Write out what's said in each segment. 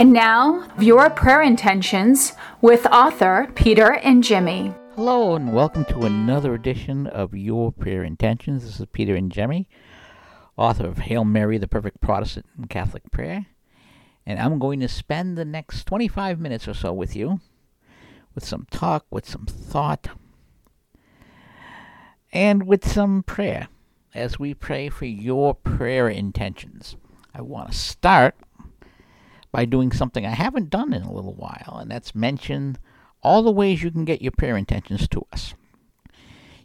And now, viewer prayer intentions with author Peter Ingemi. Hello, and welcome to another edition of Your Prayer Intentions. This is Peter Ingemi, author of Hail Mary, the Perfect Protestant and Catholic Prayer. And I'm going to spend the next 25 minutes or so with you with some talk, with some thought, and with some prayer as we pray for your prayer intentions. I want to start by doing something I haven't done in a little while, and that's mention all the ways you can get your prayer intentions to us.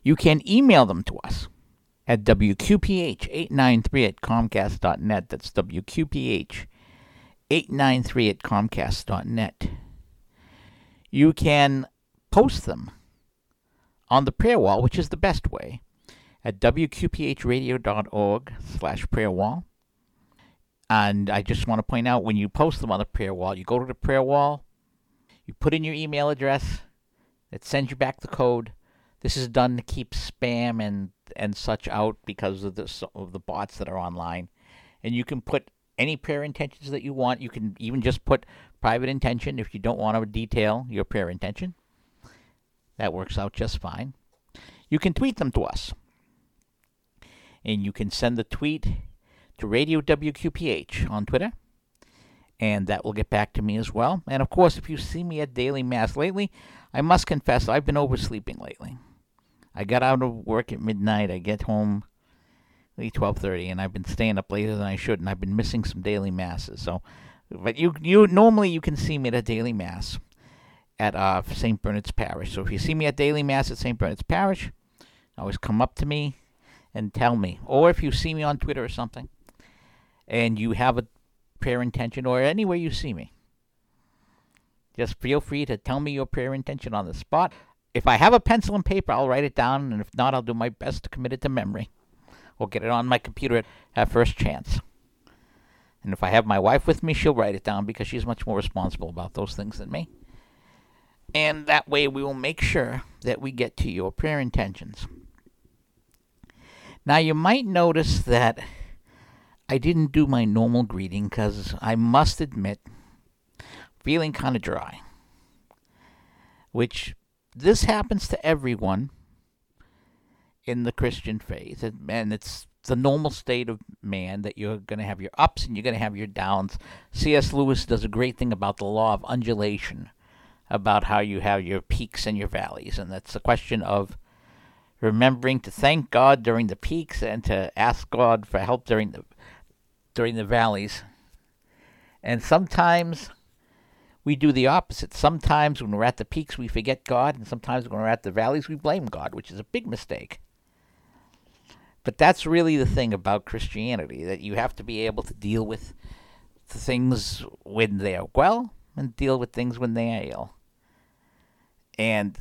You can email them to us at WQPH893 at Comcast.net. That's WQPH893 at Comcast.net. You can post them on the prayer wall, which is the best way, at WQPHradio.org slash prayer wall. And I just want to point out when you post them on the prayer wall, you go to the prayer wall, you put in your email address, it sends you back the code. This is done to keep spam and, and such out because of the, of the bots that are online. And you can put any prayer intentions that you want. You can even just put private intention if you don't want to detail your prayer intention. That works out just fine. You can tweet them to us. And you can send the tweet to Radio WQPH on Twitter, and that will get back to me as well. And of course, if you see me at daily mass lately, I must confess I've been oversleeping lately. I got out of work at midnight. I get home at twelve thirty, and I've been staying up later than I should, and I've been missing some daily masses. So, but you you normally you can see me at a daily mass at uh, St. Bernard's Parish. So if you see me at daily mass at St. Bernard's Parish, always come up to me and tell me. Or if you see me on Twitter or something, and you have a prayer intention or anywhere you see me. Just feel free to tell me your prayer intention on the spot. If I have a pencil and paper, I'll write it down, and if not, I'll do my best to commit it to memory or get it on my computer at first chance. And if I have my wife with me, she'll write it down because she's much more responsible about those things than me. And that way, we will make sure that we get to your prayer intentions. Now, you might notice that I didn't do my normal greeting because I must admit, feeling kind of dry. Which this happens to everyone in the Christian faith, and it's the normal state of man that you're going to have your ups and you're going to have your downs. C.S. Lewis does a great thing about the law of undulation, about how you have your peaks and your valleys, and that's the question of remembering to thank God during the peaks and to ask God for help during the during the valleys. And sometimes we do the opposite. Sometimes when we're at the peaks, we forget God, and sometimes when we're at the valleys, we blame God, which is a big mistake. But that's really the thing about Christianity that you have to be able to deal with things when they are well and deal with things when they are ill. And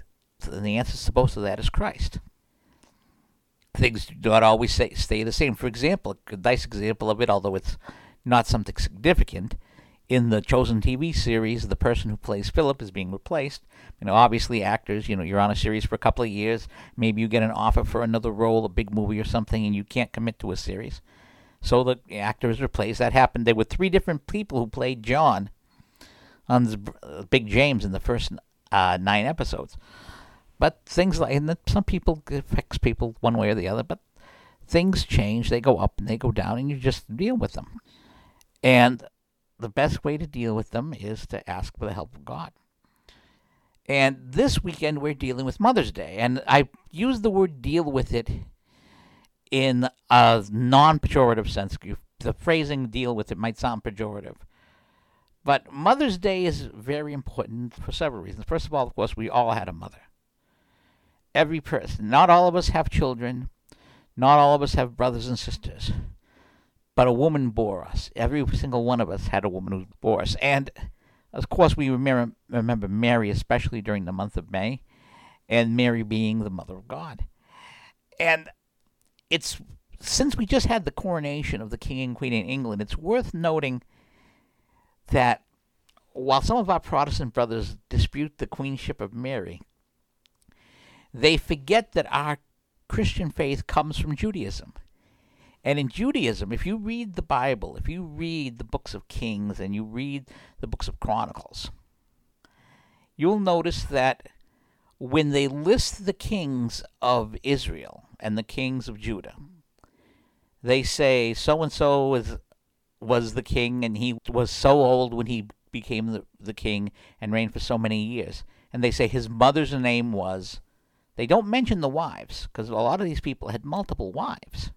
the answer to both of that is Christ things do not always stay, stay the same. For example, a nice example of it, although it's not something significant, in the chosen TV series, the person who plays Philip is being replaced. You know, obviously, actors, you know, you're on a series for a couple of years. Maybe you get an offer for another role, a big movie or something, and you can't commit to a series. So the actor is replaced. That happened. There were three different people who played John on uh, Big James in the first uh, nine episodes. But things like, and some people affects people one way or the other, but things change. They go up and they go down, and you just deal with them. And the best way to deal with them is to ask for the help of God. And this weekend, we're dealing with Mother's Day. And I use the word deal with it in a non pejorative sense. The phrasing deal with it might sound pejorative. But Mother's Day is very important for several reasons. First of all, of course, we all had a mother every person. Not all of us have children. Not all of us have brothers and sisters. But a woman bore us. Every single one of us had a woman who bore us. And, of course, we remember, Mary, especially during the month of May, and Mary being the Mother of God. And it's since we just had the coronation of the King and Queen in England, it's worth noting that while some of our Protestant brothers dispute the queenship of Mary, they forget that our Christian faith comes from Judaism. And in Judaism, if you read the Bible, if you read the books of Kings and you read the books of Chronicles, you'll notice that when they list the kings of Israel and the kings of Judah, they say so and so was was the king and he was so old when he became the, the king and reigned for so many years. And they say his mother's name was they don't mention the wives because a lot of these people had multiple wives.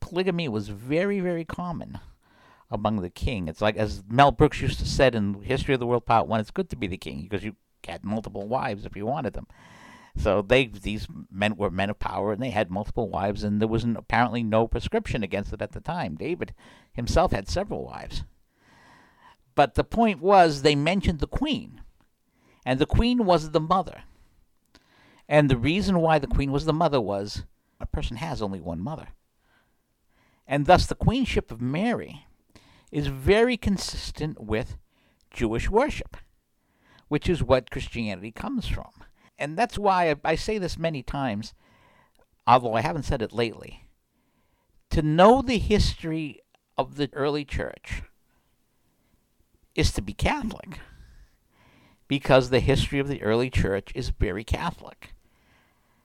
Polygamy was very, very common among the king. It's like as Mel Brooks used to said in History of the World Part One, it's good to be the king because you had multiple wives if you wanted them. So they these men were men of power and they had multiple wives and there was apparently no prescription against it at the time. David himself had several wives. But the point was they mentioned the queen. And the queen was the mother. And the reason why the queen was the mother was a person has only one mother. And thus the queenship of Mary is very consistent with Jewish worship, which is what Christianity comes from. And that's why I, say this many times, although I haven't said it lately. To know the history of the early church is to be Catholic because the history of the early church is very Catholic,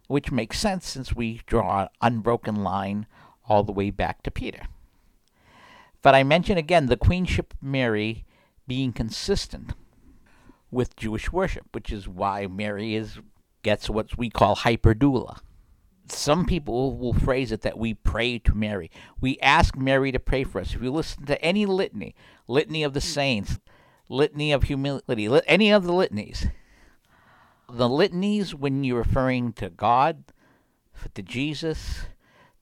which makes sense since we draw an unbroken line all the way back to Peter. But I mention again the Queenship of Mary being consistent with Jewish worship, which is why Mary is gets what we call hyperdulia. Some people will phrase it that we pray to Mary. We ask Mary to pray for us. If you listen to any litany, litany of the saints, litany of humility, any of the litanies. The litanies, when you're referring to God, to Jesus,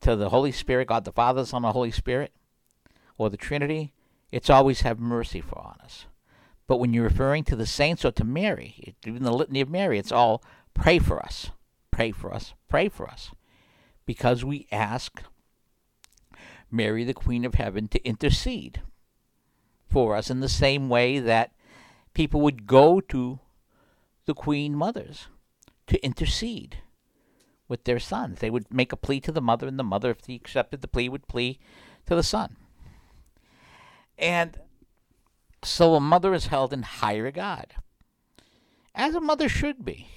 to the Holy Spirit, God the Father, Son, the Holy Spirit, or the Trinity, it's always have mercy for on us. But when you're referring to the saints or to Mary, even the litany of Mary, it's all pray for us, pray for us, pray for us. Because we ask Mary, the Queen of Heaven, to intercede for us in the same way that people would go to the queen mothers to intercede with their sons. They would make a plea to the mother, and the mother, if he accepted the plea, would plea to the son. And so a mother is held in high regard, as a mother should be.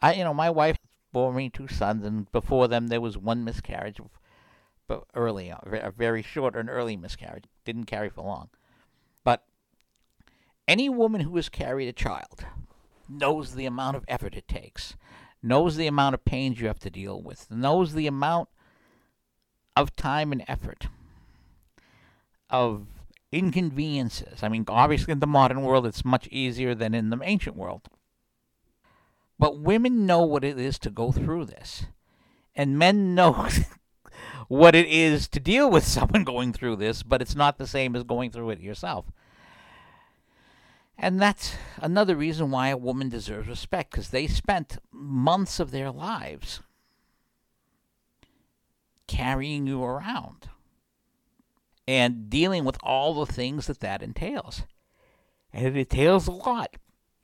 I, you know, my wife bore me two sons, and before them there was one miscarriage but early, a very short and early miscarriage. Didn't carry for long. Any woman who has carried a child knows the amount of effort it takes, knows the amount of pains you have to deal with, knows the amount of time and effort, of inconveniences. I mean, obviously, in the modern world, it's much easier than in the ancient world. But women know what it is to go through this. And men know what it is to deal with someone going through this, but it's not the same as going through it yourself. And that's another reason why a woman deserves respect, because they spent months of their lives carrying you around and dealing with all the things that that entails. And it entails a lot.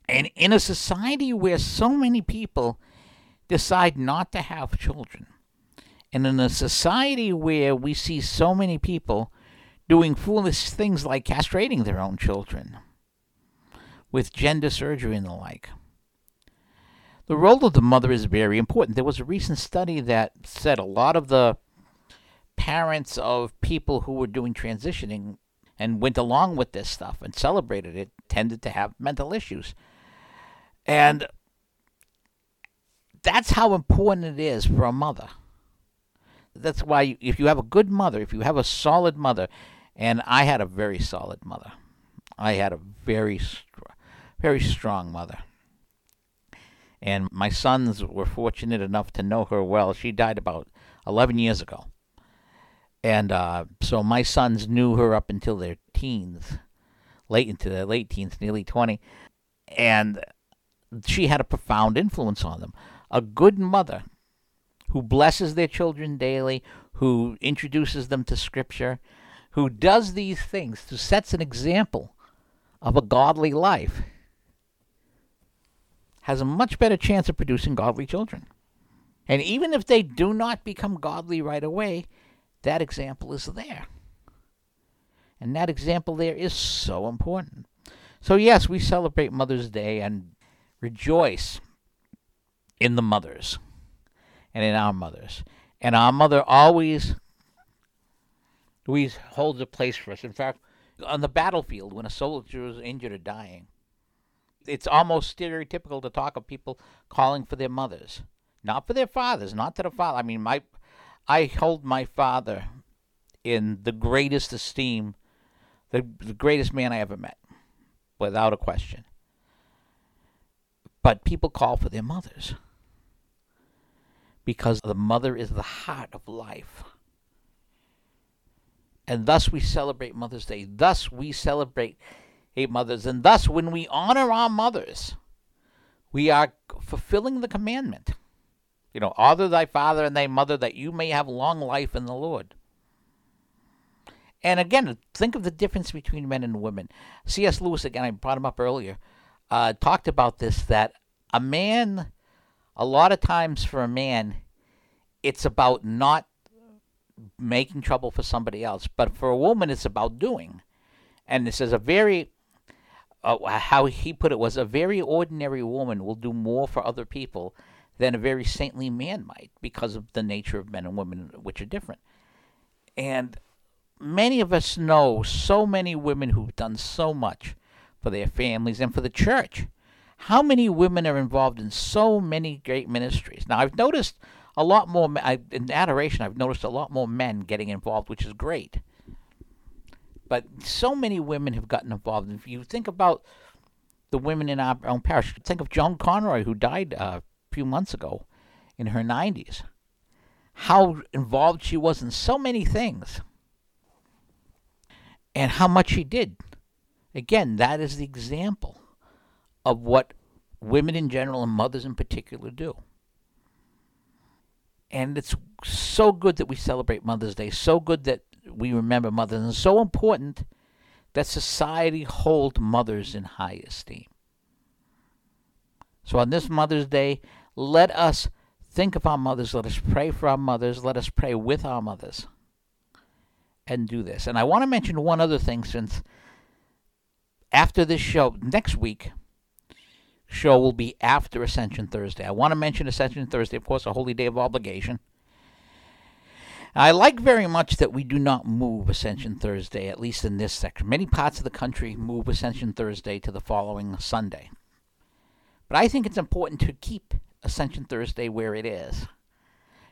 And in a society where so many people decide not to have children, and in a society where we see so many people doing foolish things like castrating their own children with gender surgery and the like, the role of the mother is very important. There was a recent study that said a lot of the parents of people who were doing transitioning and went along with this stuff and celebrated it tended to have mental issues. And that's how important it is for a mother that's why if you have a good mother, if you have a solid mother, and I had a very solid mother, I had a very, very strong mother. And my sons were fortunate enough to know her well. She died about 11 years ago. And uh, so my sons knew her up until their teens, late into their late teens, nearly 20. And she had a profound influence on them. A good mother who blesses their children daily, who introduces them to Scripture, who does these things, who sets an example of a godly life, has a much better chance of producing godly children. And even if they do not become godly right away, that example is there. And that example there is so important. So, yes, we celebrate Mother's Day and rejoice in the mothers and in our mothers. And our mother always, always holds a place for us. In fact, on the battlefield, when a soldier is injured or dying, it's almost stereotypical to talk of people calling for their mothers, not for their fathers, not to the father. I mean, my, I hold my father in the greatest esteem, the, the greatest man I ever met, without a question. But people call for their mothers because the mother is the heart of life. And thus we celebrate Mother's Day. Thus we celebrate eight mothers. And thus, when we honor our mothers, we are fulfilling the commandment. You know, honor thy father and thy mother that you may have long life in the Lord. And again, think of the difference between men and women. C.S. Lewis, again, I brought him up earlier, uh, talked about this that a man, a lot of times for a man, it's about not making trouble for somebody else. But for a woman, it's about doing. And this is a very, uh, how he put it was a very ordinary woman will do more for other people than a very saintly man might because of the nature of men and women, which are different. And many of us know so many women who've done so much for their families and for the church. How many women are involved in so many great ministries? Now, I've noticed a lot more in adoration. I've noticed a lot more men getting involved, which is great. But so many women have gotten involved. If you think about the women in our own parish, think of Joan Conroy, who died uh, a few months ago in her 90s. How involved she was in so many things, and how much she did. Again, that is the example of what women in general and mothers in particular do. And it's so good that we celebrate Mother's Day, so good that we remember mothers, and so important that society hold mothers in high esteem. So on this Mother's Day, let us think of our mothers, let us pray for our mothers, let us pray with our mothers, and do this. And I want to mention one other thing since after this show, next week, show will be after Ascension Thursday. I want to mention Ascension Thursday, of course, a holy day of obligation. I like very much that we do not move Ascension Thursday, at least in this section. Many parts of the country move Ascension Thursday to the following Sunday. But I think it's important to keep Ascension Thursday where it is.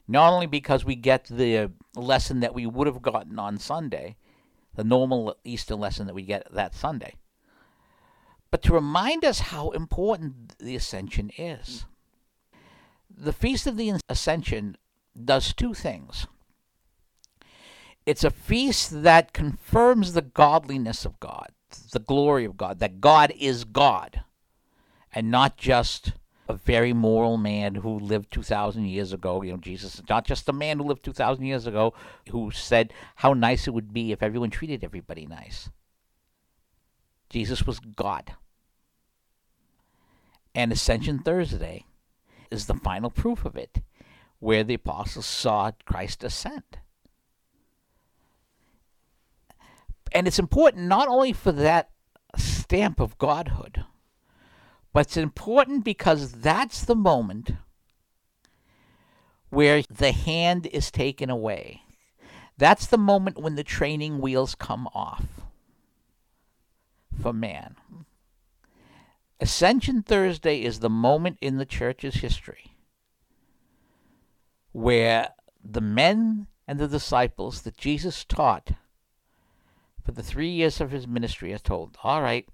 Not only because we get the lesson that we would have gotten on Sunday, the normal Easter lesson that we get that Sunday, but to remind us how important the Ascension is. The Feast of the Ascension does two things. It's a feast that confirms the godliness of God, the glory of God, that God is God, and not just a very moral man who lived 2,000 years ago. You know, Jesus is not just a man who lived 2,000 years ago who said how nice it would be if everyone treated everybody nice. Jesus was God. And Ascension Thursday is the final proof of it, where the apostles saw Christ ascend. And it's important not only for that stamp of godhood, but it's important because that's the moment where the hand is taken away. That's the moment when the training wheels come off for man. Ascension Thursday is the moment in the church's history where the men and the disciples that Jesus taught for the three years of his ministry are told, All right,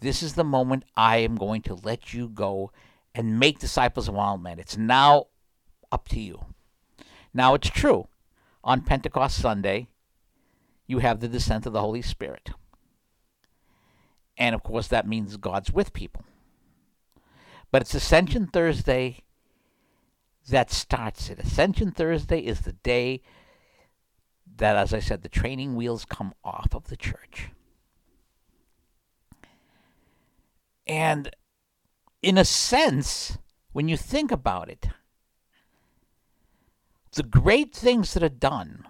this is the moment I am going to let you go and make disciples of all men. It's now up to you. Now, it's true. On Pentecost Sunday, you have the descent of the Holy Spirit. And of course, that means God's with people. But it's Ascension Thursday that starts it. Ascension Thursday is the day that, as I said, the training wheels come off of the church. And in a sense, when you think about it, the great things that are done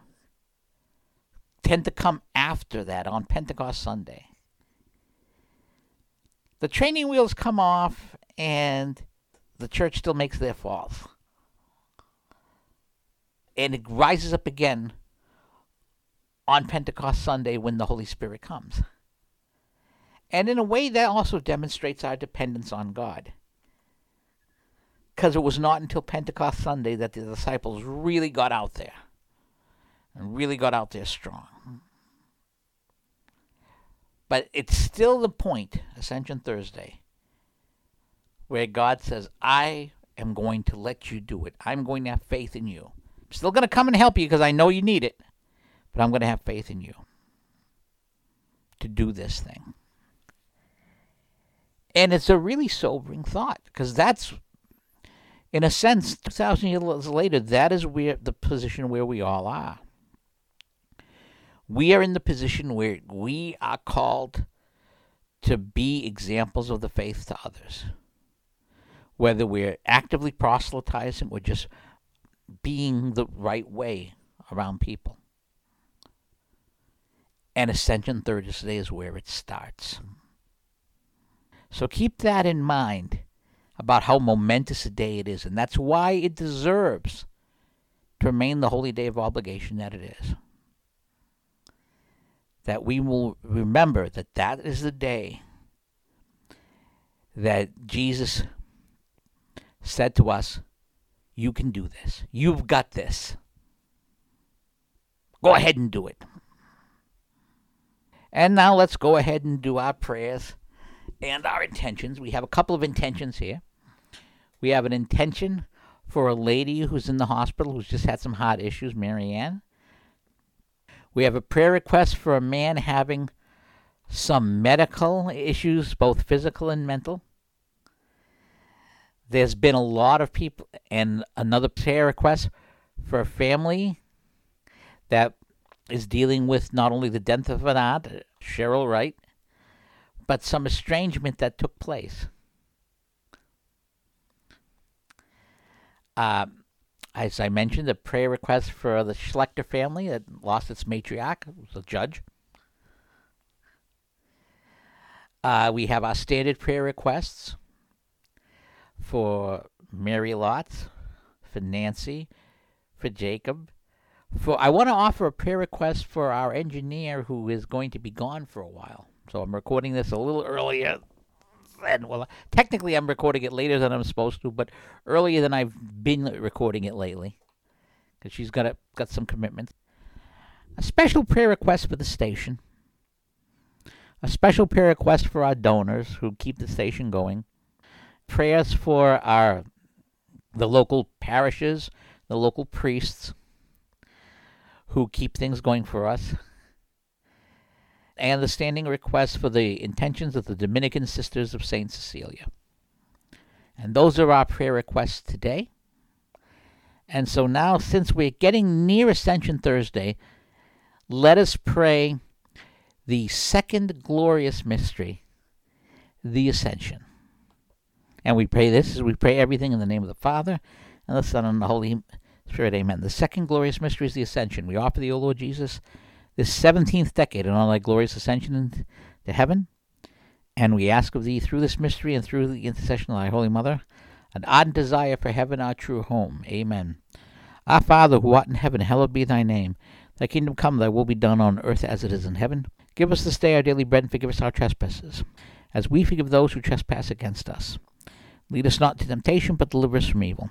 tend to come after that on Pentecost Sunday. The training wheels come off and the church still makes their falls. And it rises up again on Pentecost Sunday when the Holy Spirit comes. And in a way, that also demonstrates our dependence on God. Because it was not until Pentecost Sunday that the disciples really got out there and really got out there strong. But it's still the point, Ascension Thursday, where God says, I am going to let you do it. I'm going to have faith in you. I'm still going to come and help you because I know you need it, but I'm going to have faith in you to do this thing. And it's a really sobering thought because that's, in a sense, 2,000 years later, that is where the position where we all are. We are in the position where we are called to be examples of the faith to others. Whether we're actively proselytizing or just being the right way around people. And Ascension Thursday is where it starts. So keep that in mind about how momentous a day it is, and that's why it deserves to remain the holy day of obligation that it is. That we will remember that that is the day that Jesus said to us, You can do this. You've got this. Go ahead and do it. And now let's go ahead and do our prayers and our intentions. We have a couple of intentions here. We have an intention for a lady who's in the hospital who's just had some heart issues, Marianne. We have a prayer request for a man having some medical issues, both physical and mental. There's been a lot of people, and another prayer request for a family that is dealing with not only the death of an aunt, Cheryl Wright, but some estrangement that took place. Uh, as I mentioned, a prayer request for the Schlechter family that lost its matriarch, a judge. Uh, we have our standard prayer requests for Mary Lots, for Nancy, for Jacob. For I want to offer a prayer request for our engineer who is going to be gone for a while. So I'm recording this a little earlier than, well, technically I'm recording it later than I'm supposed to, but earlier than I've been recording it lately. Because she's got, a, got some commitments. A special prayer request for the station. A special prayer request for our donors who keep the station going. Prayers for our the local parishes, the local priests who keep things going for us and the standing request for the intentions of the Dominican Sisters of St. Cecilia. And those are our prayer requests today. And so now, since we're getting near Ascension Thursday, let us pray the second glorious mystery, the Ascension. And we pray this as we pray everything in the name of the Father, and the Son, and the Holy Spirit. Amen. The second glorious mystery is the Ascension. We offer thee, O Lord Jesus, this 17th decade in all thy glorious ascension into heaven. And we ask of thee through this mystery and through the intercession of thy Holy Mother, an ardent desire for heaven, our true home. Amen. Our Father, who art in heaven, hallowed be thy name. Thy kingdom come, thy will be done on earth as it is in heaven. Give us this day our daily bread, and forgive us our trespasses, as we forgive those who trespass against us. Lead us not to temptation, but deliver us from evil.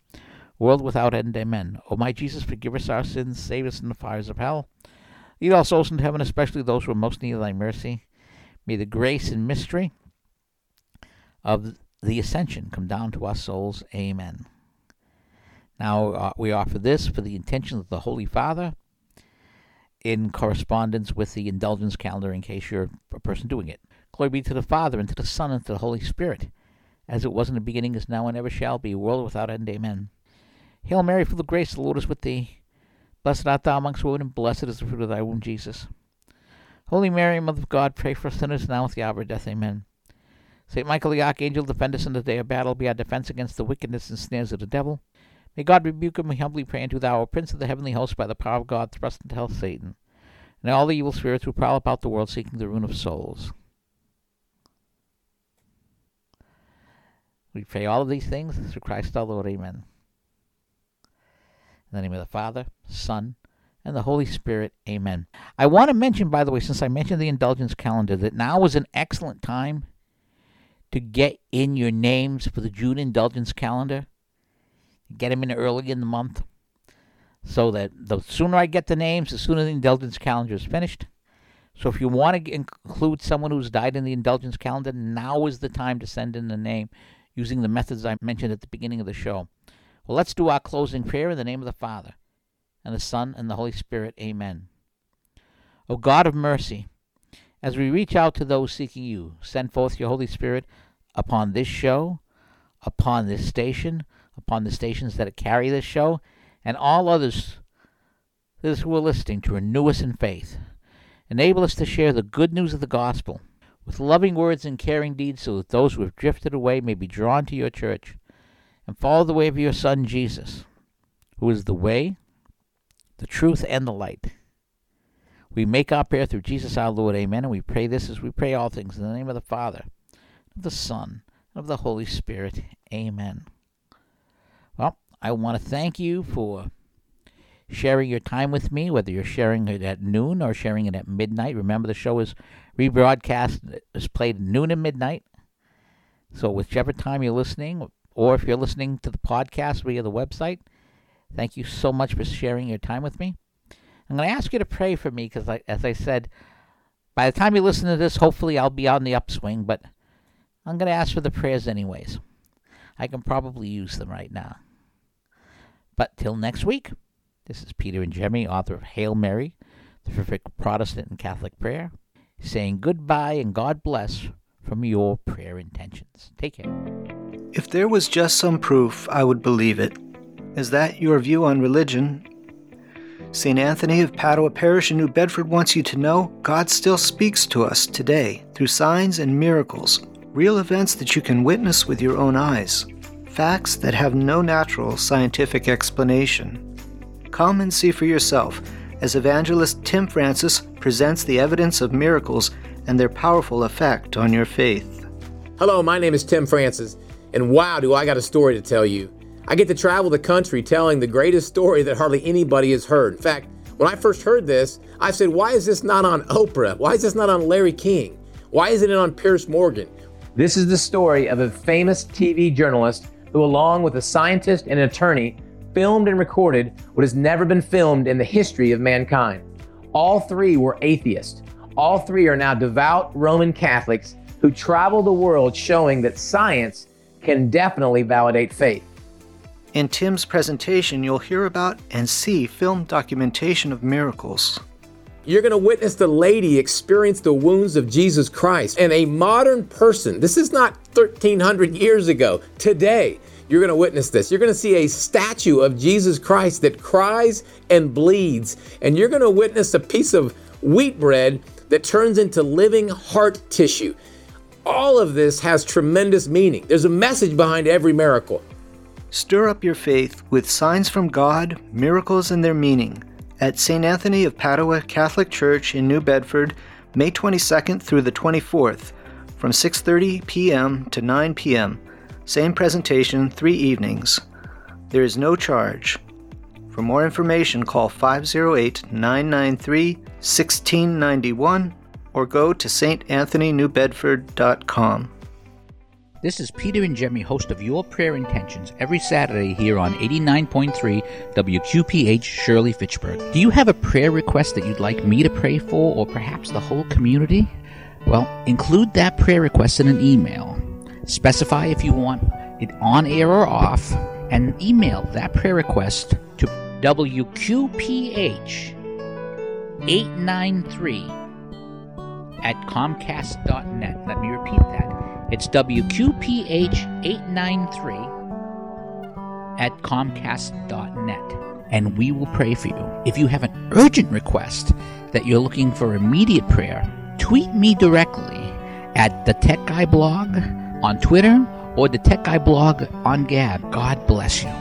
world without end. Amen. O my Jesus, forgive us our sins, save us from the fires of hell. Lead all souls into heaven, especially those who are most in need of thy mercy. May the grace and mystery of the ascension come down to our souls. Amen. Now uh, we offer this for the intention of the Holy Father in correspondence with the indulgence calendar in case you're a person doing it. Glory be to the Father, and to the Son, and to the Holy Spirit, as it was in the beginning, is now, and ever shall be, world without end. Amen. Hail Mary, full of grace, the Lord is with thee. Blessed art thou amongst women, and blessed is the fruit of thy womb, Jesus. Holy Mary, Mother of God, pray for us sinners now at the hour of death. Amen. Saint Michael the Archangel, defend us in the day of battle, be our defense against the wickedness and snares of the devil. May God rebuke him, we humbly pray unto thou, O Prince of the heavenly host, by the power of God, thrust into hell Satan, and all the evil spirits who prowl about the world seeking the ruin of souls. We pray all of these things through Christ our Lord. Amen. In the name of the Father, Son, and the Holy Spirit. Amen. I want to mention, by the way, since I mentioned the indulgence calendar, that now is an excellent time to get in your names for the June indulgence calendar. Get them in early in the month so that the sooner I get the names, the sooner the indulgence calendar is finished. So if you want to include someone who's died in the indulgence calendar, now is the time to send in the name using the methods I mentioned at the beginning of the show. Well, let's do our closing prayer in the name of the Father, and the Son, and the Holy Spirit. Amen. O God of mercy, as we reach out to those seeking you, send forth your Holy Spirit upon this show, upon this station, upon the stations that carry this show, and all others who are listening to renew us in faith. Enable us to share the good news of the gospel with loving words and caring deeds so that those who have drifted away may be drawn to your church and follow the way of your Son Jesus, who is the way, the truth, and the light. We make our prayer through Jesus our Lord. Amen. And we pray this as we pray all things in the name of the Father, of the Son, and of the Holy Spirit. Amen. Well, I want to thank you for sharing your time with me, whether you're sharing it at noon or sharing it at midnight. Remember, the show is rebroadcast, is played noon and midnight. So, whichever time you're listening, or if you're listening to the podcast via the website, thank you so much for sharing your time with me. I'm going to ask you to pray for me because, as I said, by the time you listen to this, hopefully I'll be on the upswing, but I'm going to ask for the prayers anyways. I can probably use them right now. But till next week, this is Peter Ingemi, author of Hail Mary, the perfect Protestant and Catholic prayer, saying goodbye and God bless from your prayer intentions. Take care. If there was just some proof, I would believe it. Is that your view on religion? St. Anthony of Padua Parish in New Bedford wants you to know God still speaks to us today through signs and miracles, real events that you can witness with your own eyes, facts that have no natural scientific explanation. Come and see for yourself as evangelist Tim Francis presents the evidence of miracles and their powerful effect on your faith. Hello, my name is Tim Francis, and wow, do I got a story to tell you. I get to travel the country telling the greatest story that hardly anybody has heard. In fact, when I first heard this, I said, Why is this not on Oprah? Why is this not on Larry King? Why isn't it on Piers Morgan? This is the story of a famous TV journalist who, along with a scientist and an attorney, filmed and recorded what has never been filmed in the history of mankind. All three were atheists. All three are now devout Roman Catholics who travel the world showing that science can definitely validate faith. In Tim's presentation, you'll hear about and see film documentation of miracles. You're going to witness the lady experience the wounds of Jesus Christ. And a modern person, this is not 1300 years ago, today, you're going to witness this. You're going to see a statue of Jesus Christ that cries and bleeds. And you're going to witness a piece of wheat bread that turns into living heart tissue. All of this has tremendous meaning. There's a message behind every miracle. Stir up your faith with signs from God, miracles and their meaning at St. Anthony of Padua Catholic Church in New Bedford, May 22nd through the 24th, from 6:30 p.m. to 9 p.m. Same presentation, 3 evenings. There is no charge. For more information, call 508 993 1691 or go to stanthonynewbedford.com. This is Peter Ingemi, host of Your Prayer Intentions, every Saturday here on 89.3 WQPH Shirley Fitchburg. Do you have a prayer request that you'd like me to pray for, or perhaps the whole community? Well, include that prayer request in an email. Specify if you want it on air or off, and email that prayer request to WQPH893 at Comcast.net. Let me repeat that. It's WQPH893 at Comcast.net. And we will pray for you. If you have an urgent request that you're looking for immediate prayer, tweet me directly at the Tech Guy blog on Twitter or the Tech Guy blog on Gab. God bless you.